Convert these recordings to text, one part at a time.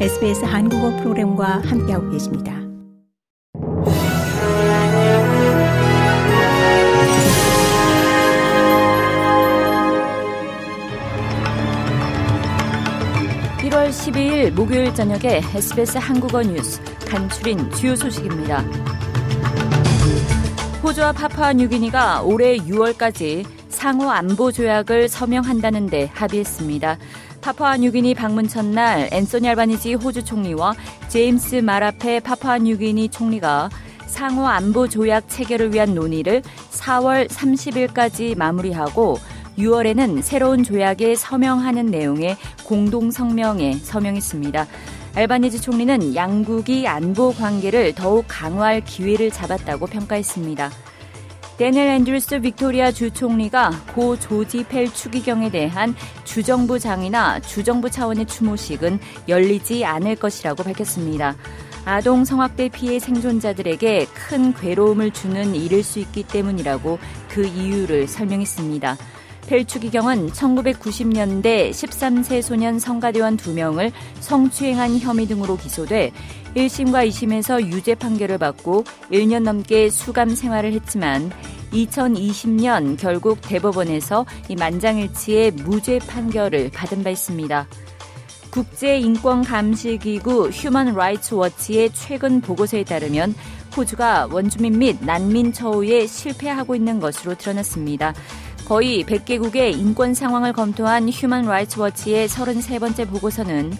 SBS 한국어 프로그램과 함께하고 계십니다. (1월 12일) 목요일 저녁에 SBS 한국어 뉴스 간추린 주요 소식입니다. 호주와 파푸아뉴기니가 올해 6월까지 상호 안보 조약을 서명한다는데 합의했습니다. 파푸아뉴기니 방문 첫날 앤소니 알바니지 호주 총리와 제임스 마라페 파푸아뉴기니 총리가 상호 안보 조약 체결을 위한 논의를 4월 30일까지 마무리하고 6월에는 새로운 조약에 서명하는 내용의 공동 성명에 서명했습니다. 알바니지 총리는 양국이 안보 관계를 더욱 강화할 기회를 잡았다고 평가했습니다. 대니얼 앤드루스 빅토리아 주 총리가 고 조지 펠 추기경에 대한 주정부 장이나 주정부 차원의 추모식은 열리지 않을 것이라고 밝혔습니다. 아동 성학대 피해 생존자들에게 큰 괴로움을 주는 일일 수 있기 때문이라고 그 이유를 설명했습니다. 펠추기경은 1990년대 13세 소년 성가대원 2명을 성추행한 혐의 등으로 기소돼 1심과 2심에서 유죄 판결을 받고 1년 넘게 수감 생활을 했지만 2020년 결국 대법원에서 이 만장일치의 무죄 판결을 받은 바 있습니다. 국제인권감시기구 휴먼 라이츠 워치의 최근 보고서에 따르면 호주가 원주민 및 난민 처우에 실패하고 있는 것으로 드러났습니다. 거의 100개국의 인권 상황을 검토한 휴먼 라이츠 워치의 33번째 보고서는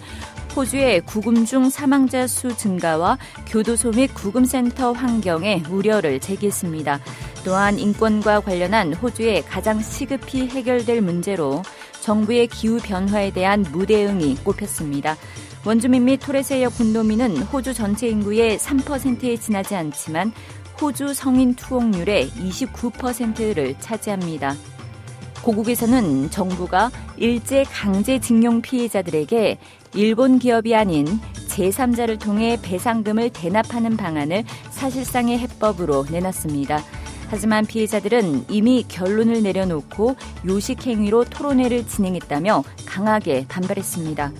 호주의 구금 중 사망자 수 증가와 교도소 및 구금센터 환경에 우려를 제기했습니다. 또한 인권과 관련한 호주의 가장 시급히 해결될 문제로 정부의 기후 변화에 대한 무대응이 꼽혔습니다. 원주민 및 토레세역 군도민은 호주 전체 인구의 3%에 지나지 않지만 호주 성인 투옥률의 29%를 차지합니다. 고국에서는 정부가 일제 강제 징용 피해자들에게 일본 기업이 아닌 제3자를 통해 배상금을 대납하는 방안을 사실상의 해법으로 내놨습니다. 하지만 피해자들은 이미 결론을 내려놓고 요식행위로 토론회를 진행했다며 강하게 반발했습니다.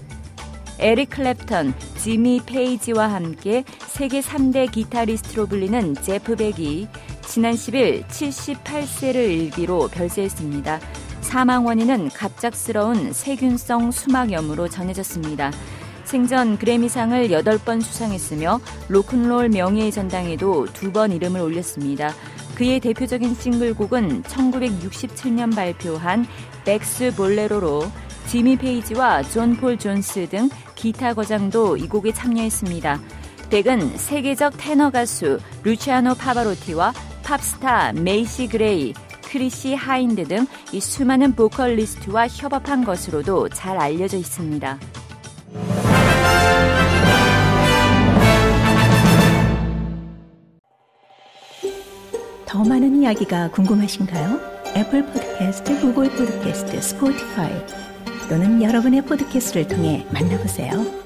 에릭 클랩턴, 지미 페이지와 함께 세계 3대 기타리스트로 불리는 제프 백이 지난 10일 78세를 일기로 별세했습니다. 사망 원인은 갑작스러운 세균성 수막염으로 전해졌습니다. 생전 그래미상을 8번 수상했으며 로큰롤 명예의 전당에도 두 번 이름을 올렸습니다. 그의 대표적인 싱글곡은 1967년 발표한 백스 볼레로로 지미 페이지와 존 폴 존스 등 기타 거장도 이 곡에 참여했습니다. 백은 세계적 테너 가수 루치아노 파바로티와 팝스타 메이시 그레이, 크리시 하인드 등 이 수많은 보컬리스트와 협업한 것으로도 잘 알려져 있습니다. 더 많은 이야기가 궁금하신가요? 애플 포드캐스트, 구글 포드캐스트, 스포티파이 또는 여러분의 포드캐스트를 통해 만나보세요.